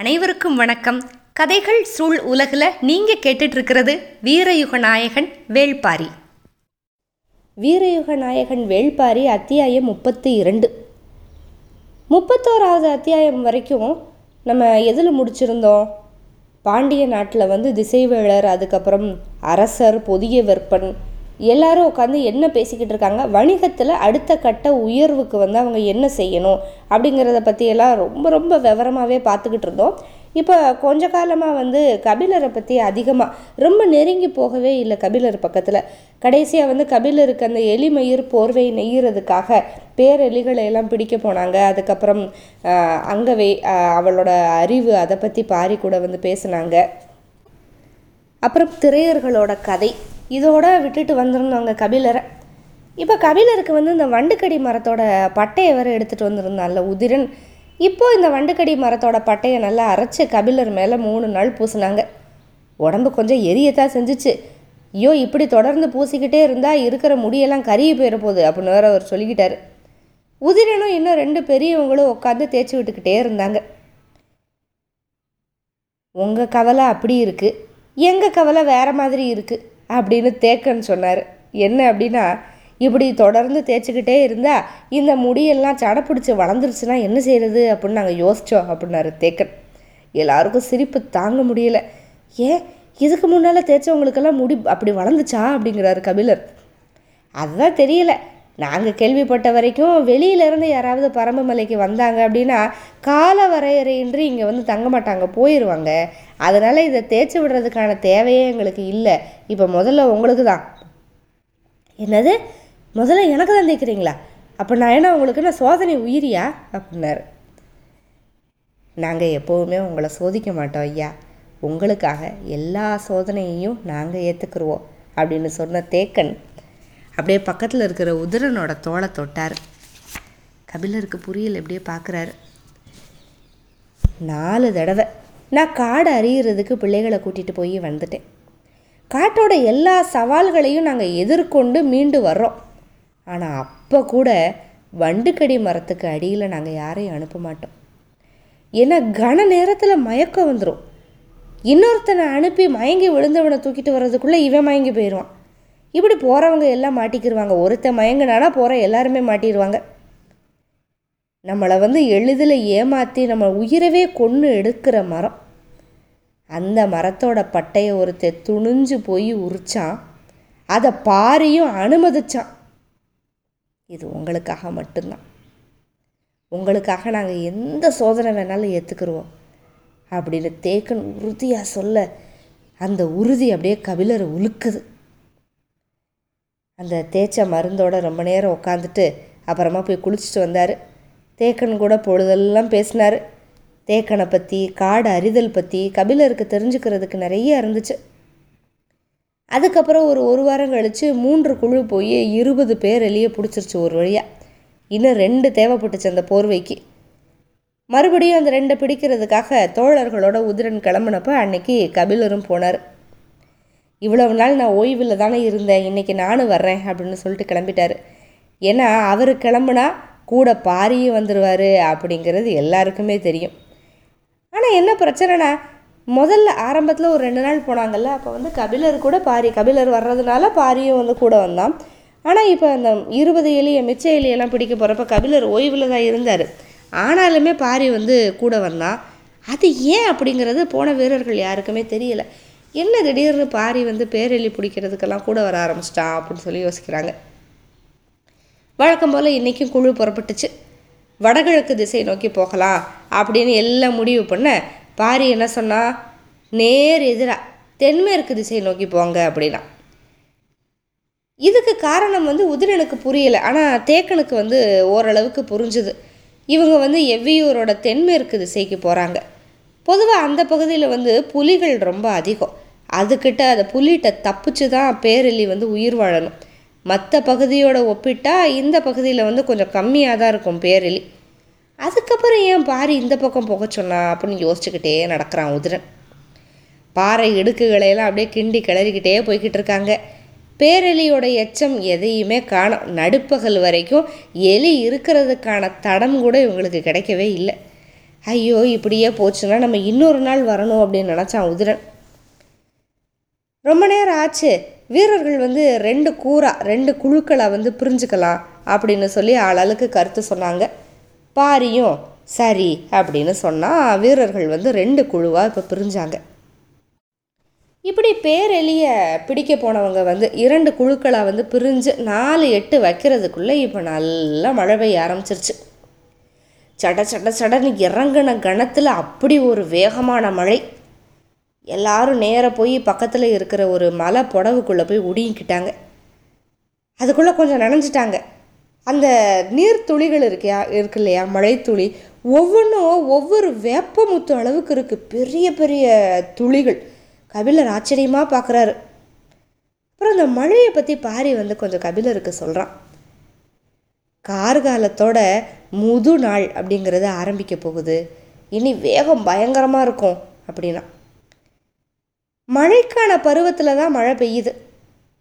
அனைவருக்கும் வணக்கம். கதைகள் சூழ் உலகில் நீங்கள் கேட்டுட்ருக்கிறது வீரயுக நாயகன் வேள்பாரி. வீரயுக நாயகன் வேள்பாரி அத்தியாயம் முப்பத்தி இரண்டு. முப்பத்தோராவது அத்தியாயம் வரைக்கும் நம்ம எதில் முடிச்சிருந்தோம்? பாண்டிய நாட்டில் வந்து திசைவேளர் அதுக்கப்புறம் அரசர் பொதிய வெப்பன் எல்லாரும் உட்காந்து என்ன பேசிக்கிட்டு இருக்காங்க? வணிகத்தில் அடுத்த கட்ட உயர்வுக்கு வந்து அவங்க என்ன செய்யணும்? அப்படிங்கிறத பற்றியெல்லாம் ரொம்ப ரொம்ப விவரமாகவே பார்த்துக்கிட்டு இருந்தோம். இப்போ கொஞ்ச காலமாக வந்து கபிலரை பற்றி அதிகமாக ரொம்ப நெருங்கி போகவே இல்லை கபிலர் பக்கத்தில். கடைசியாக வந்து கபிலருக்கு அந்த எலிமயிர் போர்வை நெய்யறதுக்காக பேரெலிகளை எல்லாம் பிடிக்க போனாங்க. அதுக்கப்புறம் அங்கவே அவளோட அறிவு அதை பற்றி பாரி கூட வந்து பேசினாங்க. அப்புறம் திரையர்களோட கதை. இதோட விட்டுட்டு வந்திருந்தாங்க கபிலரை. இப்போ கபிலருக்கு வந்து இந்த வண்டுக்கடி மரத்தோட பட்டையை வேறு எடுத்துகிட்டு வந்திருந்தான்ல உதிரன். இப்போது இந்த வண்டுக்கடி மரத்தோட பட்டையை நல்லா அரைச்சு கபிலர் மேலே மூணு நாள் பூசினாங்க. உடம்பு கொஞ்சம் எரியத்தான் செஞ்சுச்சு. ஐயோ இப்படி தொடர்ந்து பூசிக்கிட்டே இருந்தால் இருக்கிற முடியெல்லாம் கருகி போயிட போகுது அப்படின்னு வேற அவர் சொல்லிக்கிட்டாரு. உதிரனும் இன்னும் ரெண்டு பெரியவங்களும் உட்காந்து தேய்ச்சி விட்டுக்கிட்டே இருந்தாங்க. உங்கள் கவலை அப்படி இருக்குது எங்கள் கவலை வேறு மாதிரி இருக்குது அப்படின்னு தேக்கன்னு சொன்னார். என்ன அப்படின்னா இப்படி தொடர்ந்து தேய்ச்சிக்கிட்டே இருந்தால் இந்த முடியெல்லாம் சடை பிடிச்சி வளர்ந்துருச்சுன்னா என்ன செய்கிறது அப்படின்னு நாங்கள் யோசித்தோம் அப்படின்னாரு தேக்கன். எல்லாருக்கும் சிரிப்பு தாங்க முடியல. ஏன்? இதுக்கு முன்னால் தேய்ச்சவங்களுக்கெல்லாம் முடி அப்படி வளர்ந்துச்சா அப்படிங்கிறாரு கபிலர். அதுதான் தெரியல. நாங்கள் கேள்விப்பட்ட வரைக்கும் வெளியிலேருந்து யாராவது பரம்பமலைக்கு வந்தாங்க அப்படின்னா கால வரையறையின்றி இங்கே வந்து தங்க மாட்டாங்க போயிடுவாங்க அதனால் இதை தேய்ச்சி விடுறதுக்கான தேவையே எங்களுக்கு இல்லை. இப்போ முதல்ல உங்களுக்கு தான். என்னது? முதல்ல எனக்கு தான் தேய்க்கிறீங்களா? அப்போ நான் என்ன உங்களுக்கு நான் சோதனை உயிரியா? அப்படின்னாரு. நாங்கள் எப்போவுமே உங்களை சோதிக்க மாட்டோம் ஐயா. உங்களுக்காக எல்லா சோதனையையும் நாங்கள் ஏற்றுக்குருவோம் அப்படின்னு சொன்ன தேக்கன் அப்படியே பக்கத்தில் இருக்கிற உதிரனோட தோலை தொட்டார். கபிலருக்கு புரியல எப்படியே பார்க்குறாரு நாலு தடவை. நான் காடை அறியறதுக்கு பிள்ளைகளை கூட்டிகிட்டு போய் வந்துட்டேன். காட்டோட எல்லா சவால்களையும் நாங்கள் எதிர்கொண்டு மீண்டு வர்றோம். ஆனால் அப்போ கூட வண்டுக்கடி மரத்துக்கு அடியில் நாங்கள் யாரையும் அனுப்ப மாட்டோம். ஏன்னா கன நேரத்தில் மயக்கம் வந்துடும் இன்னொருத்தனை அனுப்பி மயங்கி விழுந்தவனை தூக்கிட்டு வர்றதுக்குள்ளே இவன் மயங்கி போயிடுவான் இப்படி போகிறவங்க எல்லாம் மாட்டிக்கிடுவாங்க ஒருத்தன் மயங்கினானா போகிற எல்லாருமே மாட்டிடுவாங்க நம்மளை வந்து எளிதில் ஏமாற்றி நம்ம உயிரவே கொன்று எடுக்கிற மரம். அந்த மரத்தோட பட்டையை ஒருத்த துணிஞ்சு போய் உரிச்சான். அதை பாரியும் அனுமதிச்சான். இது உங்களுக்காக மட்டும்தான். உங்களுக்காக நாங்கள் எந்த சோதனை வேணாலும் ஏற்றுக்குருவோம் அப்படின்னு தேக்கன் உறுதியாக சொல்ல அந்த உறுதி அப்படியே கபிலரை உலுக்குது. அந்த தேய்ச்ச மருந்தோட ரொம்ப நேரம் உட்காந்துட்டு அப்புறமா போய் குளிச்சுட்டு வந்தார். தேக்கன் கூட பொழுதெல்லாம் பேசினார். தேக்கனை பற்றி காடு அறிதல் பற்றி கபிலருக்கு தெரிஞ்சுக்கிறதுக்கு நிறைய இருந்துச்சு. அதுக்கப்புறம் ஒரு ஒரு வாரம் கழித்து மூன்று குழு போய் இருபது பேர் எளிய பிடிச்சிருச்சு ஒரு வழியாக இன்னும் ரெண்டு தேவைப்பட்டுச்சு அந்த போர்வைக்கு. மறுபடியும் அந்த ரெண்டை பிடிக்கிறதுக்காக தோழர்களோட உதிரன் கிளம்புனப்ப அன்னைக்கு கபிலரும் போனார். இவ்வளவு நாள் நான் ஓய்வில் தானே இருந்தேன். இன்றைக்கி நானும் வர்றேன் அப்படின்னு சொல்லிட்டு கிளம்பிட்டாரு. ஏன்னா அவர் கிளம்புனா கூட பாரியும் வந்துடுவார் அப்படிங்கிறது எல்லாருக்குமே தெரியும். ஆனால் என்ன பிரச்சனைனா முதல்ல ஆரம்பத்தில் ஒரு ரெண்டு நாள் போனாங்கல்ல அப்போ வந்து கபிலர் கூட பாரி கபிலர் வர்றதுனால பாரியும் வந்து கூட வந்தான். ஆனால் இப்போ அந்த இருபது எலியை மிச்ச எலியெல்லாம் பிடிக்க போகிறப்ப கபிலர் ஓய்வில் தான் இருந்தார். ஆனாலுமே பாரி வந்து கூட வந்தான். அது ஏன் அப்படிங்கிறது போன வீரர்கள் யாருக்குமே தெரியலை. என்ன திடீர்னு பாரி வந்து பேரெலி பிடிக்கிறதுக்கெல்லாம் கூட வர ஆரம்பிச்சிட்டான் அப்படின்னு சொல்லி யோசிக்கிறாங்க. வழக்கம் போல் இன்றைக்கும் குழு புறப்பட்டுச்சு. வடகிழக்கு திசை நோக்கி போகலாம் அப்படின்னு எல்லாம் முடிவு பண்ண பாரி என்ன சொன்னால் நேர் எதிராக தென்மேற்கு திசை நோக்கி போங்க அப்படின்னா. இதுக்கு காரணம் வந்து உதிரனுக்கு புரியலை. ஆனால் தேக்கனுக்கு வந்து ஓரளவுக்கு புரிஞ்சுது. இவங்க வந்து எவ்வியூரோட தென்மேற்கு திசைக்கு போகிறாங்க பொதுவாக அந்த பகுதியில் வந்து புலிகள் ரொம்ப அதிகம். அதுக்கிட்ட அந்த புலிகிட்ட தப்பிச்சு தான் பேரெலி வந்து உயிர் வாழணும். மற்ற பகுதியோட ஒப்பிட்டா இந்த பகுதியில் வந்து கொஞ்சம் கம்மியாக தான் இருக்கும் பேரெலி அதுக்கப்புறம் ஏன் பாரி இந்த பக்கம் போக சொன்னா அப்படின்னு யோசிச்சுக்கிட்டே நடக்கிறான் உதிரன். பாறை இடுக்குகளையெல்லாம் அப்படியே கிண்டி கிளறிக்கிட்டே போய்கிட்டு இருக்காங்க. பேரெலியோட எச்சம் எதையுமே காணும். நடுப்பகல் வரைக்கும் எலி இருக்கிறதுக்கான தடம் கூட இவங்களுக்கு கிடைக்கவே இல்லை. ஐயோ இப்படியே போச்சுன்னா நம்ம இன்னொரு நாள் வரணும் அப்படின்னு நினச்சான் உதிரன். ரொம்ப நேரம் ஆச்சு. வீரர்கள் வந்து ரெண்டு கூறா ரெண்டு குழுக்களை வந்து பிரிஞ்சுக்கலாம் அப்படின்னு சொல்லி ஆளாளுக்கு கருத்து சொன்னாங்க. பாரியும் சரி அப்படின்னு சொன்னால் வீரர்கள் வந்து ரெண்டு குழுவாக இப்போ பிரிஞ்சாங்க. இப்படி பேரெளிய பிடிக்க போனவங்க வந்து இரண்டு குழுக்களாக வந்து பிரிஞ்சு நாலு எட்டு வைக்கிறதுக்குள்ளே இப்போ நல்லா மழை பெய்ய ஆரம்பிச்சிருச்சு. சட சட சடன்னு இறங்கின கணத்தில் அப்படி ஒரு வேகமான மழை. எல்லாரும் நேராக போய் பக்கத்தில் இருக்கிற ஒரு மலை புடவுக்குள்ளே போய் ஒடுங்கிக்கிட்டாங்க அதுக்குள்ளே கொஞ்சம் நனைஞ்சிட்டாங்க. அந்த நீர் துளிகள் இருக்கியா இருக்கு இல்லையா மழைத்துளி ஒவ்வொன்றும் ஒவ்வொரு வேப்பமுத்து அளவுக்கு இருக்குது பெரிய பெரிய துளிகள். கபிலர் ஆச்சரியமாக பார்க்குறாரு அப்புறம் அந்த மழையை பற்றி பாரி வந்து கொஞ்சம் கபிலருக்கு சொல்கிறான் கார்காலத்தோட முது நாள் அப்படிங்கிறது ஆரம்பிக்க போகுது. இனி வேகம் பயங்கரமாக இருக்கும் அப்படின்னா. மழைக்கான பருவத்தில் தான் மழை பெய்யுது.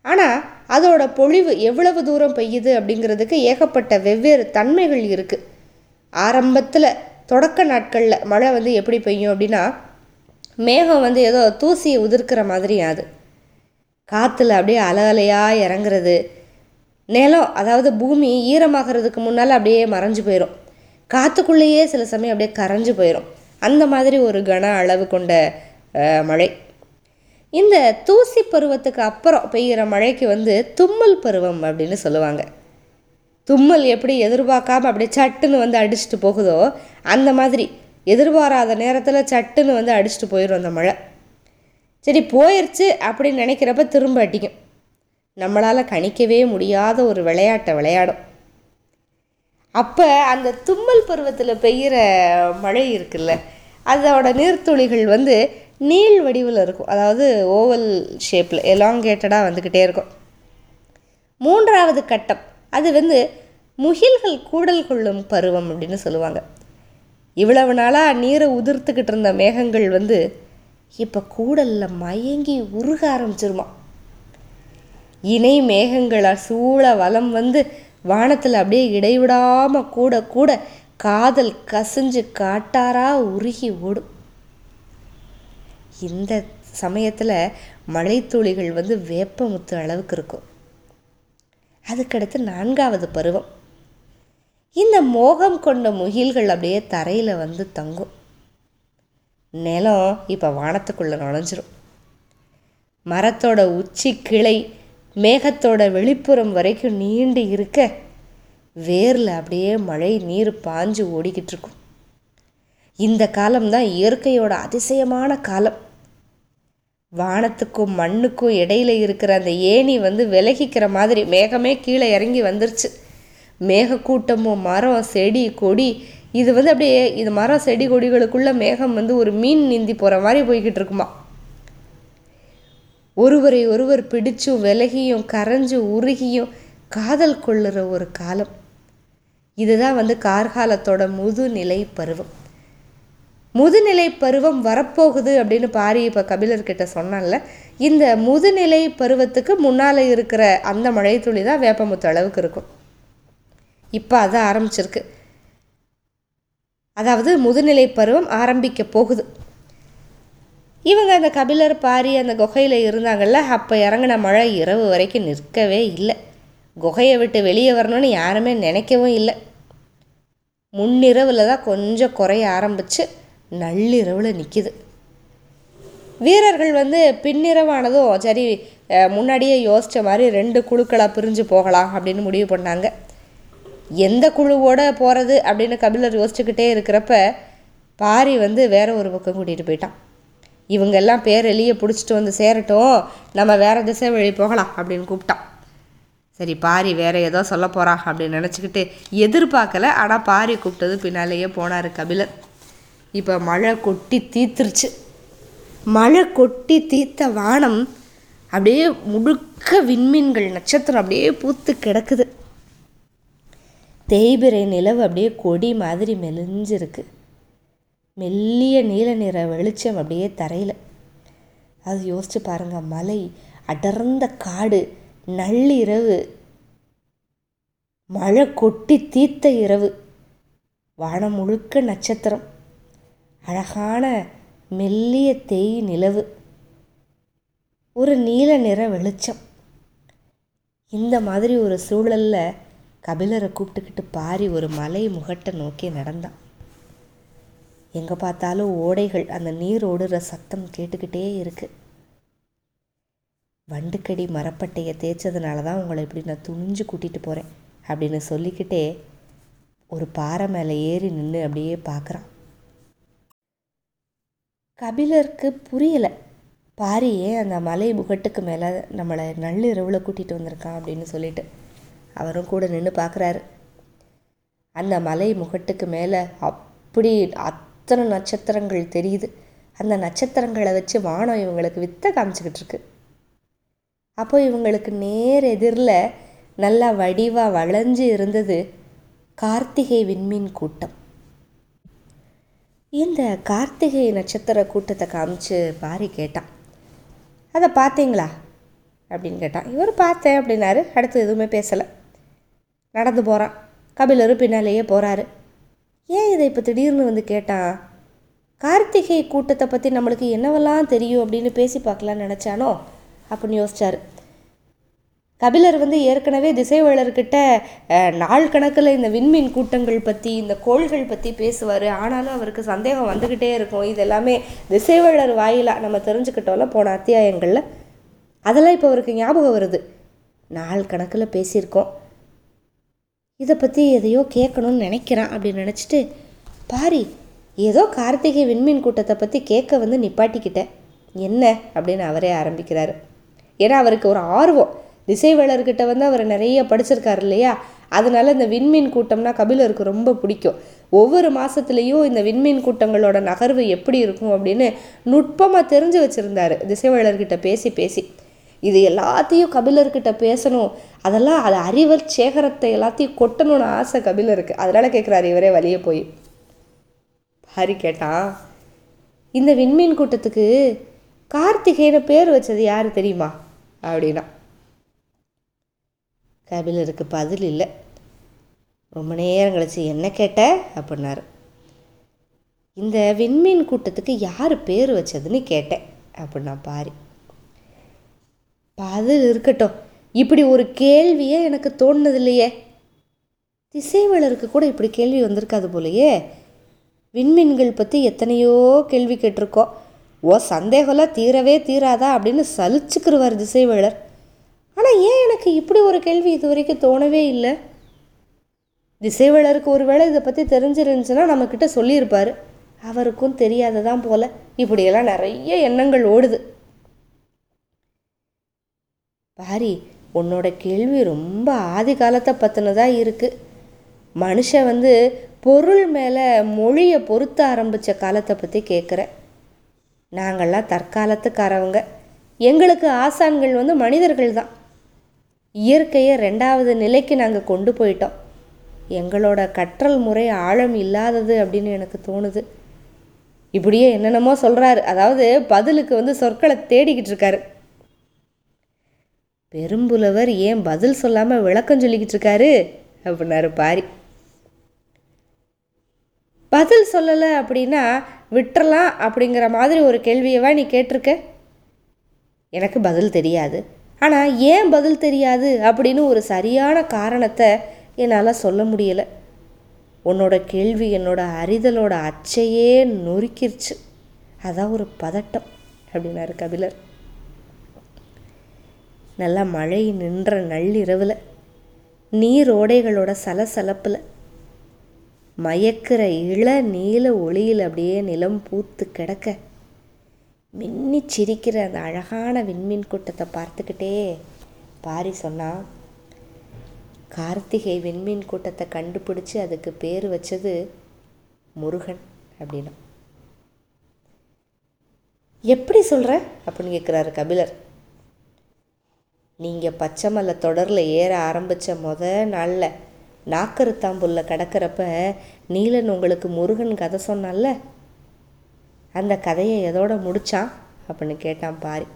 ஆனால் அதோட பொழிவு எவ்வளவு தூரம் பெய்யுது அப்படிங்கிறதுக்கு ஏகப்பட்ட வெவ்வேறு தன்மைகள் இருக்குது ஆரம்பத்தில் தொடக்க நாட்களில் மழை வந்து எப்படி பெய்யும் அப்படின்னா மேகம் வந்து ஏதோ தூசியை உதிர்க்கிற மாதிரி அது. காற்றுல அப்படியே அலை அலையாக இறங்குறது. நிலம் அதாவது பூமி ஈரமாகிறதுக்கு முன்னால் அப்படியே மறைஞ்சு போயிடும் காற்றுக்குள்ளேயே சில சமயம் அப்படியே கரைஞ்சு போயிடும் அந்த மாதிரி ஒரு கன அளவு கொண்ட மழை. இந்த தூசி பருவத்துக்கு அப்புறம் பெய்கிற மழைக்கு வந்து தும்மல் பருவம் அப்படின்னு சொல்லுவாங்க. தும்மல் எப்படி எதிர்பார்க்காம அப்படியே சட்டுன்னு வந்து அடிச்சுட்டு போகுதோ அந்த மாதிரி எதிர்பாராத நேரத்தில் சட்டுன்னு வந்து அடிச்சுட்டு போயிடும் அந்த மழை. சரி போயிடுச்சு அப்படின்னு நினைக்கிறப்ப திரும்ப அடிக்கும். நம்மளால் கணிக்கவே முடியாத ஒரு விளையாட்டை விளையாடும். அப்போ அந்த தும்மல் பருவத்தில் பெய்கிற மழை இருக்குல்ல அதோட நீர்த்துளிகள் வந்து நீள் வடிவில் இருக்கும். அதாவது ஓவல் ஷேப்பில் எலாங்கேட்டடாக வந்துக்கிட்டே இருக்கும். மூன்றாவது கட்டம். அது வந்து முகில்கள் கூடல் கொள்ளும் பருவம் அப்படின்னு சொல்லுவாங்க. இவ்வளவு நாளாக நீரை உதிர்த்துக்கிட்டு இருந்த மேகங்கள் வந்து இப்போ கூடலில் மயங்கி உருக ஆரம்பிச்சிருமா? இணை மேகங்களால் சூழ வலம் வந்து வானத்தில் அப்படியே இடைவிடாமல் கூட கூட காதல் கசிஞ்சு காட்டாரா உருகி ஓடும். இந்த சமயத்தில் மழைத்துளிகள் வந்து வேப்பமுத்து அளவுக்கு இருக்கும். அதுக்கடுத்து நான்காவது பருவம். இந்த மோகம் கொண்ட முகில்கள் அப்படியே தரையில் வந்து தங்கும். நிலம் இப்போ வானத்துக்குள்ளே நுழைஞ்சிரும். மரத்தோட உச்சி கிளை மேகத்தோட வெளிப்புறம் வரைக்கும் நீண்டு இருக்க வேரில் அப்படியே மழை நீர் பாஞ்சு ஓடிக்கிட்டு இருக்கும். இந்த காலம்தான் இயற்கையோட அதிசயமான காலம். வானத்துக்கும் மண்ணுக்கும் இடையில இருக்கிற அந்த ஏணி வந்து விலகிக்கிற மாதிரி மேகமே கீழே இறங்கி வந்துருச்சு. மேகக்கூட்டமும் மரம் செடி கொடி இது வந்து அப்படியே இது மரம் செடி கொடிகளுக்குள்ள மேகம் வந்து ஒரு மீன் நீந்தி போகிற மாதிரி போய்கிட்டு இருக்குமா? ஒருவரை ஒருவர் பிடிச்சும் விலகியும் கரைஞ்சும் உருகியும் காதல் கொள்ளுற ஒரு காலம். இதுதான் வந்து கார்காலத்தோட முதுநிலை பருவம். முதுநிலை பருவம் வரப்போகுது அப்படின்னு பாரி இப்போ கபிலர்கிட்ட சொன்னால இந்த முதுநிலை பருவத்துக்கு முன்னால் இருக்கிற அந்த மழை துளி தான் வேப்பமுத்து அளவுக்கு இருக்கும். இப்போ அது ஆரம்பிச்சிருக்கு. அதாவது முதுநிலை பருவம் ஆரம்பிக்க போகுது. இவங்க அந்த கபிலர் பாரி அந்த குகையில் இருந்தாங்கல்ல அப்போ இறங்கின மழை இரவு வரைக்கும் நிற்கவே இல்லை. குகையை விட்டு வெளியே வரணும்னு யாருமே நினைக்கவும் இல்லை. முன்னிரவில் தான் கொஞ்சம் குறைய ஆரம்பித்து நள்ளிரவில் நிற்கிது வீரர்கள் வந்து பின்னிரவானதும் சரி முன்னாடியே யோசித்த மாதிரி ரெண்டு குழுக்களாக பிரிஞ்சு போகலாம் அப்படின்னு முடிவு பண்ணாங்க. எந்த குழுவோட போகிறது அப்படின்னு கபிலர் யோசிச்சுக்கிட்டே இருக்கிறப்ப பாரி வந்து வேற ஒரு பக்கம் கூட்டிகிட்டு போயிட்டான். இவங்கெல்லாம் எளிய பிடிச்சிட்டு வந்து சேரட்டும் நம்ம வேறு திசை வழி போகலாம் அப்படின்னு கூப்பிட்டான். சரி பாரி வேற ஏதோ சொல்ல போகிறான் அப்படின்னு நினச்சிக்கிட்டு எதிர்பார்க்கல. ஆனால் பாரி கூப்பிட்டது பின்னாலேயே போனார் கபிலர். இப்போ மழை கொட்டி தீத்துருச்சு. மழை கொட்டி தீத்த வானம் அப்படியே முழுக்க விண்மீன்கள் நட்சத்திரம் அப்படியே பூத்து கிடக்குது. தேய்பிரை நிலவு அப்படியே கொடி மாதிரி மெலிஞ்சிருக்கு. மெல்லிய நீல நிற வெளிச்சம் அப்படியே தரையில். அது யோசிச்சு பாருங்கள் மலை அடர்ந்த காடு நள்ளிரவு மழை கொட்டி தீத்த இரவு வானம் முழுக்க நட்சத்திரம். அழகான மெல்லிய தேய் நிலவு. ஒரு நீல நிற வெளிச்சம். இந்த மாதிரி ஒரு சூழலில் கபிலரை கூப்பிட்டுக்கிட்டு பாரி ஒரு மலை முகட்டை நோக்கி நடந்தான். எங்கே பார்த்தாலும் ஓடைகள் அந்த நீர் ஓடுற சத்தம் கேட்டுக்கிட்டே இருக்கு. வண்டுக்கடி மரப்பட்டையை தேய்ச்சதுனால தான் உங்களை இப்படி நான் துணிஞ்சு கூட்டிகிட்டு போகிறேன் அப்படின்னு சொல்லிக்கிட்டே ஒரு பாறை மேலே ஏறி நின்று அப்படியே பார்க்குறான். கபிலருக்கு புரியலை. பாரியே அந்த மலை முகட்டுக்கு மேலே நம்மளை நள்ளிரவில் கூட்டிகிட்டு வந்திருக்கான் அப்படின்னு சொல்லிட்டு அவரும் கூட நின்று பார்க்குறாரு அந்த மலை முகட்டுக்கு மேலே அப்படி அத்தனை நட்சத்திரங்கள் தெரியுது. அந்த நட்சத்திரங்களை வச்சு வானம் இவங்களுக்கு வித்த காமிச்சிக்கிட்டு இருக்கு. அப்போ இவங்களுக்கு நேர் எதிரில் நல்லா வடிவாக வளைஞ்சு இருந்தது கார்த்திகை விண்மீன் கூட்டம். இந்த கார்த்திகை நட்சத்திர கூட்டத்தை காமிச்சு பாரி கேட்டான். அதை பார்த்தீங்களா? அப்படின்னு கேட்டான். இவர் பார்த்தேன் அப்படின்னாரு. அடுத்து எதுவுமே பேசலை. நடந்து போகிறான் கபிலரும் பின்னாலேயே போகிறாரு ஏன் இதை இப்போ திடீர்னு வந்து கேட்டான்? கார்த்திகை கூட்டத்தை பற்றி நம்மளுக்கு என்னவெல்லாம் தெரியும்? அப்படின்னு பேசி பார்க்கலான்னு நினச்சானோ? அப்படின்னு யோசிச்சார். கபிலர் வந்து ஏற்கனவே திசைவேளர்கிட்ட நாள் கணக்கில் இந்த விண்மீன் கூட்டங்கள் பற்றி இந்த கோள்கள் பற்றி பேசுவார். ஆனாலும் அவருக்கு சந்தேகம் வந்துக்கிட்டே இருக்கும். இது எல்லாமே திசைவேளர் வாயிலாக நம்ம தெரிஞ்சுக்கிட்டோம்ல போன அத்தியாயங்களில். அதெல்லாம் இப்போ அவருக்கு ஞாபகம் வருது. நாள் கணக்கில் பேசியிருக்கோம். இதை பற்றி எதையோ கேட்கணும்னு நினைக்கிறான் அப்படின்னு நினச்சிட்டு பாரி ஏதோ கார்த்திகை விண்மீன் கூட்டத்தை பற்றி கேட்க வந்து நிப்பாட்டிக்கிட்டேன் என்ன? அப்படின்னு அவரே ஆரம்பிக்கிறாரு. ஏன்னா அவருக்கு ஒரு ஆர்வம். திசைவேளர்கிட்ட வந்து அவர் நிறைய படிச்சிருக்காரு இல்லையா? அதனால இந்த விண்மீன் கூட்டம்னா கபிலருக்கு ரொம்ப பிடிக்கும். ஒவ்வொரு மாதத்துலேயும் இந்த விண்மீன் கூட்டங்களோட நகர்வு எப்படி இருக்கும் அப்படின்னு நுட்பமாக தெரிஞ்சு வச்சுருந்தாரு திசைவேளர்கிட்ட பேசி பேசி. இது எல்லாத்தையும் கபிலர்கிட்ட பேசணும். அதெல்லாம் அது அறிவர் சேகரத்தை எல்லாத்தையும் கொட்டணும்னு ஆசை கபிலருக்கு. அதனால் கேட்குறாரு இவரே வழியே போய். ஹரி கேட்டான் இந்த விண்மீன் கூட்டத்துக்கு கார்த்திகேயனை பேர் வச்சது யார் தெரியுமா? அப்படின்னா கபிலருக்கு பதில் இல்லை. ரொம்ப நேரம் கழிச்சு என்ன கேட்ட? அப்படின்னாரு. இந்த விண்மீன் கூட்டத்துக்கு யார் பேர் வச்சதுன்னு கேட்டேன் அப்படின்னா பாரி. பதில் இருக்கட்டும். இப்படி ஒரு கேள்வியே எனக்கு தோணுனது இல்லையே திசைவளருக்கு கூட இப்படி கேள்வி வந்திருக்காது போலையே. விண்மீன்கள் பற்றி எத்தனையோ கேள்வி கேட்டிருக்கோம். ஓ சந்தேகம்லாம் தீரவே தீராதா அப்படின்னு சலிச்சுக்கிருவார் திசைவேளர். ஆனால் ஏன் எனக்கு இப்படி ஒரு கேள்வி இது வரைக்கும் தோணவே இல்லை? திசைவேளருக்கு ஒருவேளை இதை பற்றி தெரிஞ்சிருந்துச்சுன்னா நம்மக்கிட்ட சொல்லியிருப்பார். அவருக்கும் தெரியாததான் போல. இப்படியெல்லாம் நிறைய எண்ணங்கள் ஓடுது. பாரி உன்னோட கேள்வி ரொம்ப ஆதி காலத்தை பற்றினதாக இருக்குது மனுஷன் வந்து பொருள் மேலே மொழியை பொறுத்த ஆரம்பித்த காலத்தை பற்றி கேட்குற நாங்கள்லாம் தற்காலத்துக்காரவங்க. எங்களுக்கு ஆசான்கள் வந்து மனிதர்கள் தான் இயற்கையை ரெண்டாவது நிலைக்கு நாங்கள் கொண்டு போயிட்டோம். எங்களோட கற்றல் முறை ஆழம் இல்லாதது அப்படின்னு எனக்கு தோணுது. இப்படியே என்னென்னமோ சொல்கிறாரு அதாவது பதிலுக்கு வந்து சொற்களை தேடிக்கிட்டு இருக்காரு. பெரும்புலவர் ஏன் பதில் சொல்லாமல் விளக்கம் சொல்லிக்கிட்டு இருக்காரு? அப்படின்னாரு பாரி. பதில் சொல்லலை அப்படின்னா விட்டுறலாம் அப்படிங்கிற மாதிரி ஒரு கேள்வியவா நீ கேட்டிருக்க? எனக்கு பதில் தெரியாது. ஆனால் ஏன் பதில் தெரியாது அப்படின்னு ஒரு சரியான காரணத்தை என்னால் சொல்ல முடியலை. உன்னோட கேள்வி என்னோட அறிதலோட அச்சையே நொறுக்கிருச்சு. அதான் ஒரு பதட்டம் அப்படின்னாரு கபிலர். நல்லா மழை நின்ற நள்ளிரவில் நீரோடைகளோட சலசலப்பில் மயக்கிற இள நீல ஒளியில் அப்படியே நிலம் பூத்து கிடக்க மின்னி சிரிக்கிற அந்த அழகான விண்மீன் கூட்டத்தை பார்த்துக்கிட்டே பாரி சொன்னா கார்த்திகை விண்மீன் கூட்டத்தை கண்டுபிடிச்சி அதுக்கு பேர் வச்சது முருகன் அப்படின்னா. எப்படி சொல்கிற அப்படின்னு கேட்குறாரு கபிலர். நீங்கள் பச்சைமலை தொடரில் ஏற ஆரம்பித்த முத நாளில் நாக்கருத்தாம்புல்ல கிடக்கிறப்ப நீலன் உங்களுக்கு முருகன் கதை சொன்னான்ல அந்த கதையை எதோட முடித்தான் அப்படின்னு கேட்டான் பாரி.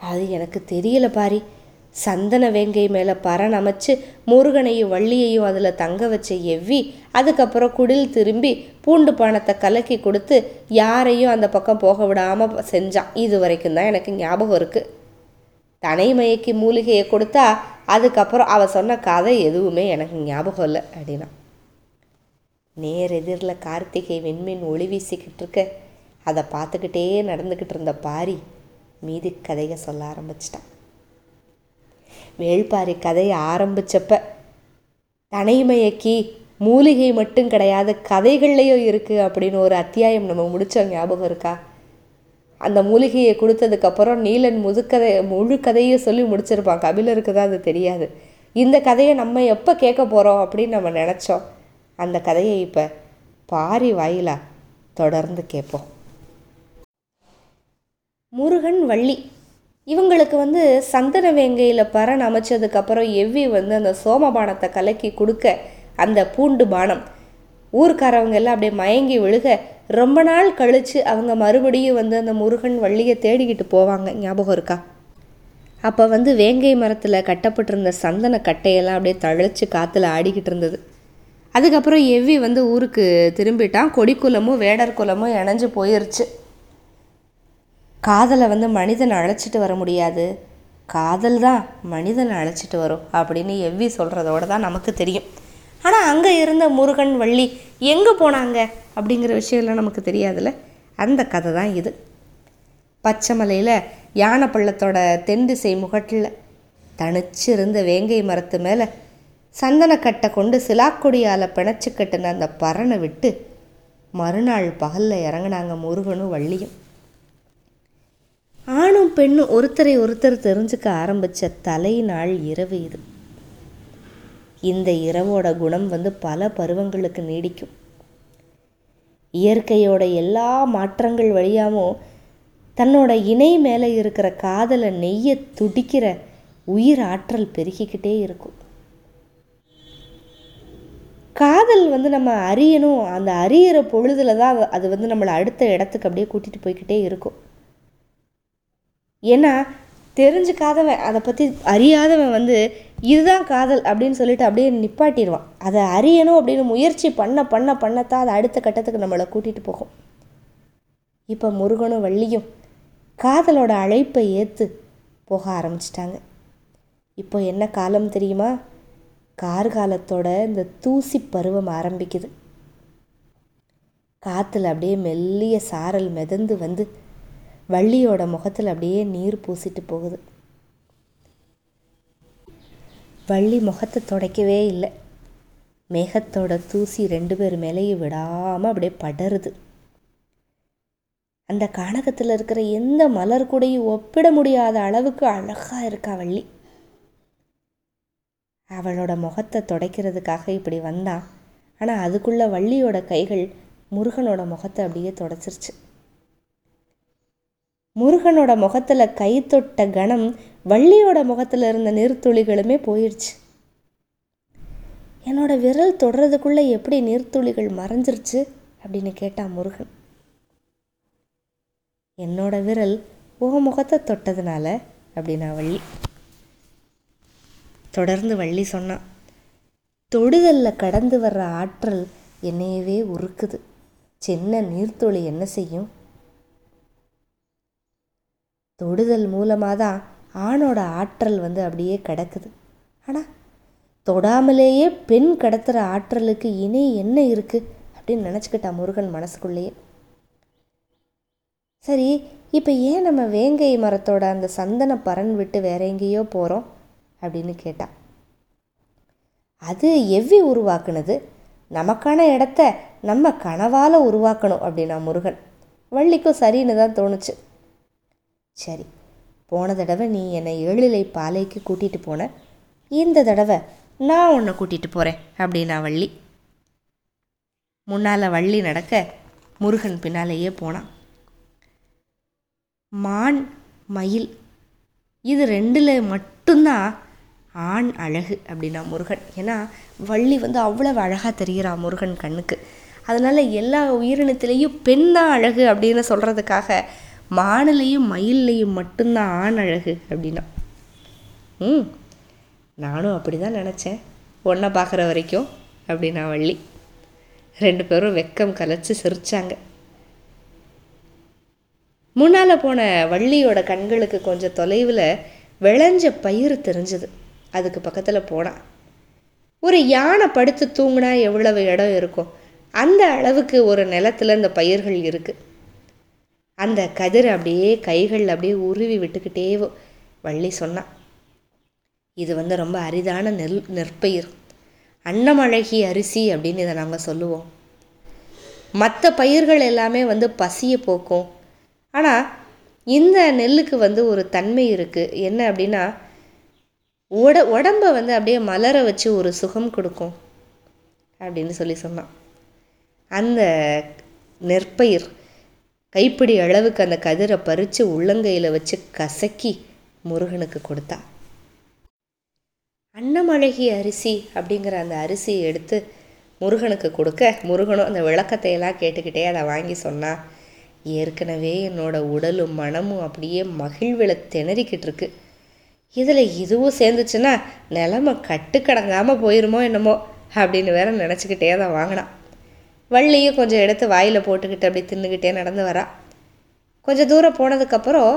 அது எனக்கு தெரியல பாரி. சந்தன வேங்கை மேலே பரன் அமைச்சு முருகனையும் வள்ளியையும் அதில் தங்க வச்ச எவ்வி அதுக்கப்புறம் குடில் திரும்பி பூண்டு பானத்தை கலக்கி கொடுத்து யாரையும் அந்த பக்கம் போக விடாமல் செஞ்சான். இது வரைக்கும் தான் எனக்கு ஞாபகம் இருக்குது தனைமயக்கு மூலிகையை கொடுத்தா அதுக்கப்புறம் அவள் சொன்ன கதை எதுவுமே எனக்கு ஞாபகம் இல்லை அப்படின்னா. நேர் எதிரில் கார்த்திகை வெண்மீன் ஒளி வீசிக்கிட்டு இருக்க அதை பார்த்துக்கிட்டே நடந்துக்கிட்டு இருந்த பாரி மீதி கதையை சொல்ல ஆரம்பிச்சிட்டான். வேள்பாரி கதையை ஆரம்பித்தப்ப தனைமயக்கி மூலிகை மட்டும் கிடையாது கதைகள்லையும் இருக்குது அப்படின்னு ஒரு அத்தியாயம் நம்ம முடித்தோம் ஞாபகம் இருக்கா? அந்த மூலிகையை கொடுத்ததுக்கப்புறம் நீலன் முதுக்கதை முழு கதையும் சொல்லி முடிச்சிருப்பான். கபிலருக்கு தான் அது தெரியாது. இந்த கதையை நம்ம எப்போ கேட்க போகிறோம் அப்படின்னு நம்ம நினச்சோம். அந்த கதையை இப்போ பாரி வாயிலாக தொடர்ந்து கேட்போம் முருகன் வள்ளி. இவங்களுக்கு வந்து சந்தன வேங்கையில் பரன் அமைச்சதுக்கப்புறம் எவ்வி வந்து அந்த சோமபானத்தை கலக்கி கொடுக்க அந்த பூண்டு பானம். ஊர்க்காரவங்க எல்லாம் அப்படியே மயங்கி விழுக ரொம்ப நாள் கழித்து அவங்க மறுபடியும் வந்து அந்த முருகன் வள்ளியை தேடிக்கிட்டு போவாங்க. ஞாபகம் இருக்கா? அப்போ வந்து வேங்கை மரத்தில் கட்டப்பட்டிருந்த சந்தன கட்டையெல்லாம் அப்படியே தழைச்சி காற்றுல ஆடிக்கிட்டு இருந்தது. அதுக்கப்புறம் எவ்வி வந்து ஊருக்கு திரும்பிட்டான். கொடிக்குலமும் வேடர் குலமும் இணைஞ்சு போயிருச்சு. காதலை வந்து மனிதன் அழைச்சிட்டு வர முடியாது. காதல் தான் மனிதனை அழைச்சிட்டு வரும் அப்படின்னு எவ்வி சொல்கிறதோட தான் நமக்கு தெரியும். ஆனால் அங்கே இருந்த முருகன் வள்ளி எங்கே போனாங்க அப்படிங்கிற விஷயம்லாம் நமக்கு தெரியாதுல்ல? அந்த கதை தான் இது. பச்சைமலையில் யானை பள்ளத்தோட தென் திசை முகட்டில் தனிச்சு இருந்த வேங்கை மரத்து மேலே சந்தனக்கட்டை கொண்டு சிலாக்கொடியால் பிணைச்சு கட்டின அந்த பறனை விட்டு மறுநாள் பகலில் இறங்கினாங்க முருகனும் வள்ளியும். ஆணும் பெண்ணும் ஒருத்தரை ஒருத்தர் தெரிஞ்சுக்க ஆரம்பித்த தலை நாள் இரவு இது. இந்த இரவோட குணம் வந்து பல பருவங்களுக்கு நீடிக்கும். இயற்கையோட எல்லா மாற்றங்கள் வழியாகவும் தன்னோட இணை மேலே இருக்கிற காதலை நெய்ய துடிக்கிற உயிர் ஆற்றல் பெருகிக்கிட்டே இருக்கும். காதல் வந்து நம்ம அறியணும். அந்த அறியிற பொழுதுல தான் அது வந்து நம்மளை அடுத்த இடத்துக்கு அப்படியே கூட்டிகிட்டு போய்கிட்டே இருக்கும். ஏன்னா தெரிஞ்சுக்காதவன் அதை பற்றி அறியாதவன் வந்து இதுதான் காதல் அப்படின்னு சொல்லிட்டு அப்படியே நிப்பாட்டிடுவான். அதை அறியணும் அப்படின்னு முயற்சி பண்ண பண்ண பண்ணத்தான் அதை அடுத்த கட்டத்துக்கு நம்மளை கூட்டிகிட்டு போகும். இப்போ முருகனும் வள்ளியும் காதலோட அழைப்பை ஏற்று போக ஆரம்பிச்சிட்டாங்க. இப்போ என்ன காலம் தெரியுமா? கார்காலத்தோட இந்த தூசி பருவம் ஆரம்பிக்குது. காற்றுல அப்படியே மெல்லிய சாரல் மிதந்து வந்து வள்ளியோட முகத்தில் அப்படியே நீர் பூசிட்டு போகுது. வள்ளி முகத்தை துடைக்கவே இல்லை. மேகத்தோட தூசி ரெண்டு பேர் மேலேயும் விடாமல் அப்படியே படருது. அந்த கானகத்தில் இருக்கிற எந்த மலர் கூடையும் ஒப்பிட முடியாத அளவுக்கு அழகாக இருக்கா வள்ளி. அவளோட முகத்தை துடைக்கிறதுக்காக இப்படி வந்தான் ஆனால் அதுக்குள்ளே வள்ளியோட கைகள் முருகனோட முகத்தை அப்படியே தொடச்சிருச்சு. முருகனோட முகத்தில் கை தொட்ட கணம் வள்ளியோட முகத்தில் இருந்த நீர்த்துளிகளுமே போயிடுச்சு என்னோட விரல் தொடுறதுக்குள்ளே எப்படி நீர்த்துளிகள் மறைஞ்சிருச்சு அப்படின்னு கேட்டான் முருகன். என்னோட விரல் உன் முகத்தை தொட்டதுனால அப்படின்னா வள்ளி. தொடர்ந்து வள்ளி சொன்னான் தொடுதலில் கடந்து வர்ற ஆற்றல் என்னையவே உருக்குது. சின்ன நீர்த்துளி என்ன செய்யும்? தொடுதல் மூலமாக தான் ஆணோட ஆற்றல் வந்து அப்படியே கிடக்குது. ஆனால் தொடாமலேயே பெண் கடத்துகிற ஆற்றலுக்கு இனி என்ன இருக்குது அப்படின்னு நினச்சிக்கிட்டா முருகன் மனசுக்குள்ளேயே. சரி இப்போ ஏன் நம்ம வேங்கை மரத்தோட அந்த சந்தன பறன் விட்டு வேற எங்கேயோ போகிறோம் அப்படின்னு கேட்டான் அது எவ்வி உருவாக்குனது? நமக்கான இடத்த நம்ம கனவால் உருவாக்கணும் அப்படின்னா முருகன். வள்ளிக்கும் சரின்னு தான் தோணுச்சு. சரி போன தடவை நீ என்னை ஏழிலை பாலைக்கு கூட்டிகிட்டு போன இந்த தடவை நான் உன்னை கூட்டிகிட்டு போகிறேன் அப்படின்னா வள்ளி. முன்னால் வள்ளி நடக்க முருகன் பின்னாலேயே போனான். மான் மயில் இது ரெண்டில் மட்டும்தான் ஆண் அழகு அப்படின்னா முருகன். ஏன்னா வள்ளி வந்து அவ்வளவு அழகாக தெரிகிறா முருகன் கண்ணுக்கு. அதனால் எல்லா உயிரினத்திலையும் பெண் தான் அழகு அப்படின்னு சொல்கிறதுக்காக மானிலையும் மயில்லையும் மட்டும்தான் ஆண் அழகு அப்படின்னா. ம் நானும் அப்படி தான் நினச்சேன். ஒன்றை பார்க்குற வரைக்கும் அப்படின்னா வள்ளி. ரெண்டு பேரும் வெக்கம் கலைச்சி சிரித்தாங்க முன்னால் போன வள்ளியோட கண்களுக்கு கொஞ்சம் தொலைவில் விளைஞ்ச பயிர் தெரிஞ்சது. அதுக்கு பக்கத்தில் போனான் ஒரு யானை படுத்து தூங்கினா எவ்வளவு இடம் இருக்கும்? அந்த அளவுக்கு ஒரு நிலத்தில் இந்த பயிர்கள் இருக்குது அந்த கதிர் அப்படியே கைகள் அப்படியே உருவி விட்டுக்கிட்டே வள்ளி சொன்னான் இது வந்து ரொம்ப அரிதான நெல் நெற்பயிர். அன்னமழகி அரிசி அப்படின்னு இதை நாங்கள் சொல்லுவோம். மற்ற பயிர்கள் எல்லாமே வந்து பசியை போக்கும். ஆனால் இந்த நெல்லுக்கு வந்து ஒரு தன்மை இருக்குது என்ன அப்படின்னா உட உடம்பை வந்து அப்படியே மலர வச்சு ஒரு சுகம் கொடுக்கும் அப்படின்னு சொல்லி சொன்னான். அந்த நெற்பயிர் கைப்பிடி அளவுக்கு அந்த கதிரை பறித்து உள்ளங்கையில் வச்சு கசக்கி முருகனுக்கு கொடுத்தா. அன்னமழகி அரிசி அப்படிங்கிற அந்த அரிசியை எடுத்து முருகனுக்கு கொடுக்க முருகனும் அந்த விளக்கத்தை எல்லாம் கேட்டுக்கிட்டே அதை வாங்கி சொன்னான் ஏற்கனவே என்னோடய உடலும் மனமும் அப்படியே மகிழ்வில் திணறிக்கிட்டு இருக்குது இதில் இதுவும் சேர்ந்துச்சுன்னா நிலமை கட்டுக்கடங்காமல் போயிருமோ என்னமோ அப்படின்னு வேற நினச்சிக்கிட்டே தான் வாங்கினான். வள்ளியும் கொஞ்சம் எடுத்து வாயில் போட்டுக்கிட்டு அப்படி தின்னுக்கிட்டே நடந்து வரா. கொஞ்சம் தூரம் போனதுக்கப்புறம்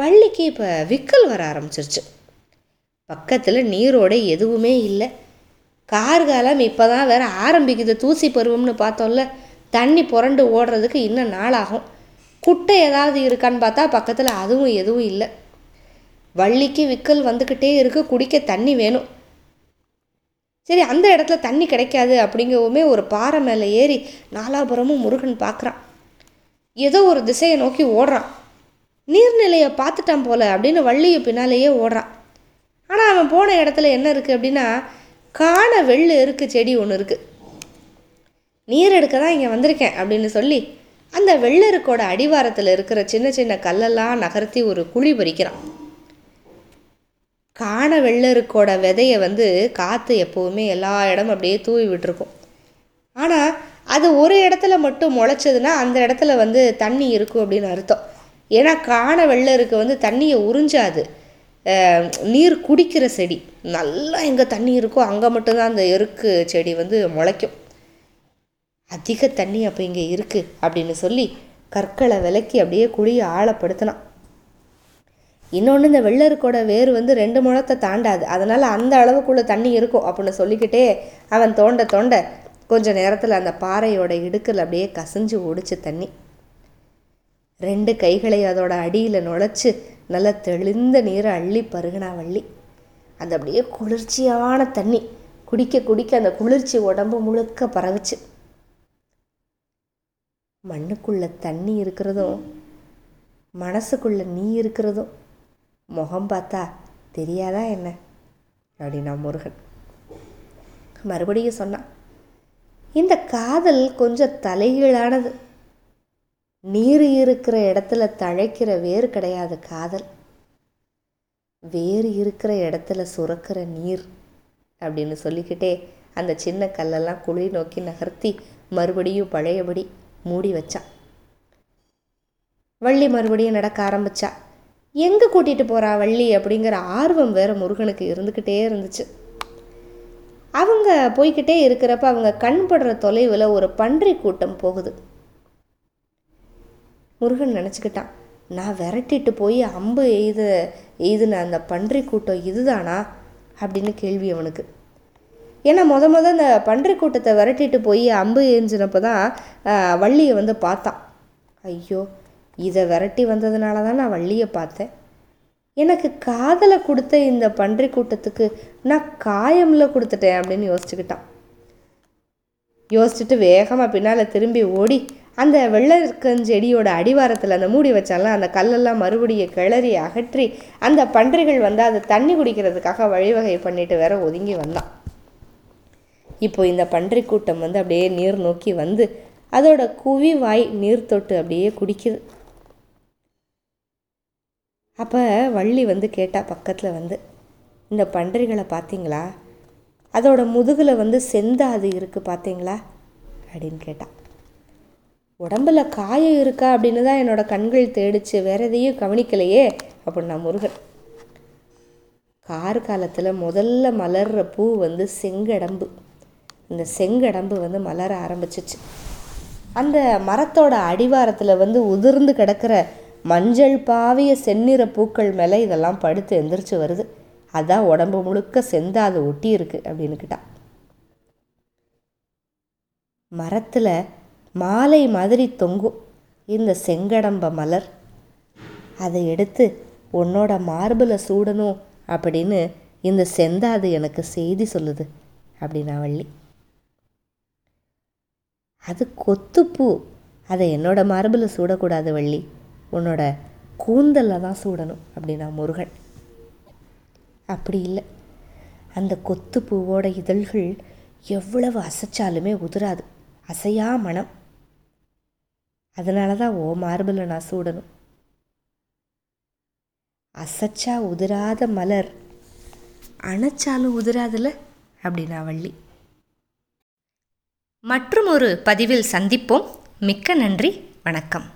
வள்ளிக்கு இப்போ விக்கல் வர ஆரம்பிச்சிருச்சு. பக்கத்தில் நீரோட எதுவுமே இல்லை. கார்காலம் இப்போ தான் வேற ஆரம்பிக்குது. தூசி பருவம்னு பார்த்தோம்ல. தண்ணி புரண்டு ஓடுறதுக்கு இன்னும் நாளாகும். குட்டை ஏதாவது இருக்கான்னு பார்த்தா பக்கத்தில் அதுவும் எதுவும் இல்லை. வள்ளிக்கு விக்கல் வந்துக்கிட்டே இருக்கு குடிக்க தண்ணி வேணும். சரி அந்த இடத்துல தண்ணி கிடைக்காது அப்படிங்கவுமே ஒரு பாறை மேலே ஏறி நாலாபுரமும் முருகன் பார்க்குறான் ஏதோ ஒரு திசையை நோக்கி ஓடுறான். நீர்நிலையை பார்த்துட்டான் போல அப்படின்னு வள்ளியை பின்னாலேயே ஓடுறான். ஆனால் அவன் போன இடத்துல என்ன இருக்குது அப்படின்னா காண வெள்ளு இருக்கு செடி ஒன்று இருக்குது நீர் எடுக்க தான் இங்கே வந்திருக்கேன் அப்படின்னு சொல்லி அந்த வெள்ளருக்கோட அடிவாரத்தில் இருக்கிற சின்ன சின்ன கல்லெல்லாம் நகர்த்தி ஒரு குழி பறிக்கிறான். காண வெள்ளருக்கோட விதையை வந்து காற்று எப்போவுமே எல்லா இடமும் அப்படியே தூவி விட்டுருக்கும். ஆனால் அது ஒரு இடத்துல மட்டும் முளைச்சதுன்னா அந்த இடத்துல வந்து தண்ணி இருக்கும் அப்படின்னு அர்த்தம். ஏன்னா காண வெள்ளருக்கு வந்து தண்ணியை உறிஞ்சாது. நீர் குடிக்கிற செடி. நல்லா எங்கே தண்ணி இருக்கோ அங்கே மட்டும்தான் அந்த எருக்கு செடி வந்து முளைக்கும். அதிக தண்ணி அப்போ இங்கே இருக்குது அப்படின்னு சொல்லி கற்களை விலக்கி அப்படியே குழியை ஆழப்படுத்தினான். இன்னொன்று இந்த வெள்ளருக்கோட வேர் வந்து ரெண்டு முழத்தை தாண்டாது. அதனால் அந்த அளவுக்குள்ளே தண்ணி இருக்கும் அப்படின்னு சொல்லிக்கிட்டே அவன் தோண்ட தோண்ட கொஞ்ச நேரத்தில் அந்த பாறையோட இடுக்கில் அப்படியே கசிஞ்சு ஓடிச்சு தண்ணி. ரெண்டு கைகளை அதோட அடியில் நுழைச்சி நல்லா தெளிந்த நீரை அள்ளி பருகினா வள்ளி. அது அப்படியே குளிர்ச்சியான தண்ணி. குடிக்க குடிக்க அந்த குளிர்ச்சி உடம்பு முழுக்க பரவுச்சு. மண்ணுக்குள்ள தண்ணி இருக்கிறதும் மனசுக்குள்ள நீ இருக்கிறதும் முகம் பார்த்தா தெரியாதா என்ன? அப்படின்னா முருகன். மறுபடியும் சொன்னான் இந்த காதல் கொஞ்சம் தலைகீழானது. நீர் இருக்கிற இடத்துல தழைக்கிற வேர் கிடையாது காதல். வேர் இருக்கிற இடத்துல சுரக்கிற நீர் அப்படின்னு சொல்லிக்கிட்டே அந்த சின்ன கல்லெல்லாம் குழி நோக்கி நகர்த்தி மறுபடியும் பழையபடி மூடி வச்சான். வள்ளி மறுபடியும் நடக்க ஆரம்பிச்சா. எங்கே கூட்டிகிட்டு போகிறா வள்ளி அப்படிங்கிற ஆர்வம் வேறு முருகனுக்கு இருந்துக்கிட்டே இருந்துச்சு. அவங்க போய்கிட்டே இருக்கிறப்ப அவங்க கண் படுற தொலைவில் ஒரு பன்றி கூட்டம் போகுது. முருகன் நினச்சிக்கிட்டான் நான் விரட்டிட்டு போய் அம்பு எய்த எய்துன அந்த பன்றி கூட்டம் இதுதானா? அப்படின்னு கேள்வி அவனுக்கு. ஏன்னா மொத முத அந்த பன்றி கூட்டத்தை விரட்டிட்டு போய் அம்பு எஞ்சினப்போ தான் வள்ளியை வந்து பார்த்தான். ஐயோ இதை விரட்டி வந்ததுனால தான் நான் வள்ளியை பார்த்தேன். எனக்கு காதலை கொடுத்த இந்த பன்றி கூட்டத்துக்கு நான் காயமில் கொடுத்துட்டேன் அப்படின்னு யோசிச்சுக்கிட்டான். யோசிச்சுட்டு வேகமாக பின்னால் திரும்பி ஓடி அந்த வெள்ளக்கஞ்செடியோட அடிவாரத்தில் அந்த மூடி வச்சால அந்த கல்லெல்லாம் மறுபடியும் கிளறி அகற்றி அந்த பன்றிகள் வந்து அதை தண்ணி குடிக்கிறதுக்காக வழிவகை பண்ணிட்டு வேற ஒதுங்கி வந்தான். இப்போ இந்த பன்றி கூட்டம் வந்து அப்படியே நீர் நோக்கி வந்து அதோட குவி வாய் நீர் தொட்டு அப்படியே குடிக்குது. அப்போ வள்ளி வந்து கேட்டால் பக்கத்தில் வந்து இந்த பன்றிகளை பார்த்தீங்களா அதோட முதுகில் வந்து செந்தாது இருக்குது பார்த்தீங்களா அப்படின்னு கேட்டான் உடம்புல காயம் இருக்கா அப்படின்னு தான் என்னோட கண்கள் தேடிச்சு. வேற எதையும் கவனிக்கலையே அப்படின்னா முருகன். கார் காலத்தில் முதல்ல மலர்ற பூ வந்து செங்கடம்பு. இந்த செங்கடம்பு வந்து மலர ஆரம்பிச்சிச்சு. அந்த மரத்தோட அடிவாரத்தில் வந்து உதிர்ந்து கிடக்கிற மஞ்சள் பாவிய செந்நிற பூக்கள் மேலே இதெல்லாம் படுத்து எந்திரிச்சு வருது. அதான் உடம்பு முழுக்க செந்தாது ஒட்டி இருக்கு அப்படின்னுக்கிட்டா மரத்தில் மாலை மாதிரி தொங்கும். இந்த செங்கடம்ப மலர். அதை எடுத்து உன்னோட மார்பில் சூடணும் அப்படின்னு இந்த செந்தாது எனக்கு செய்தி சொல்லுது அப்படின்னா வள்ளி. அது கொத்துப்பூ. அதை என்னோட மார்பில் சூடக்கூடாது வள்ளி. உன்னோட கூந்தலில் தான் சூடணும் அப்படின்னா முருகன். அப்படி இல்லை. அந்த கொத்து பூவோட இதழ்கள் எவ்வளவு அசைச்சாலுமே உதிராது. அசையா மனம். அதனால தான் ஓ மார்பில் நான் சூடணும். அசைச்சா உதிராத மலர். அணைச்சாலும் உதிராதுல? அப்படின்னா வள்ளி. மற்றும் ஒரு பதிவில் சந்திப்போம். மிக்க நன்றி. வணக்கம்.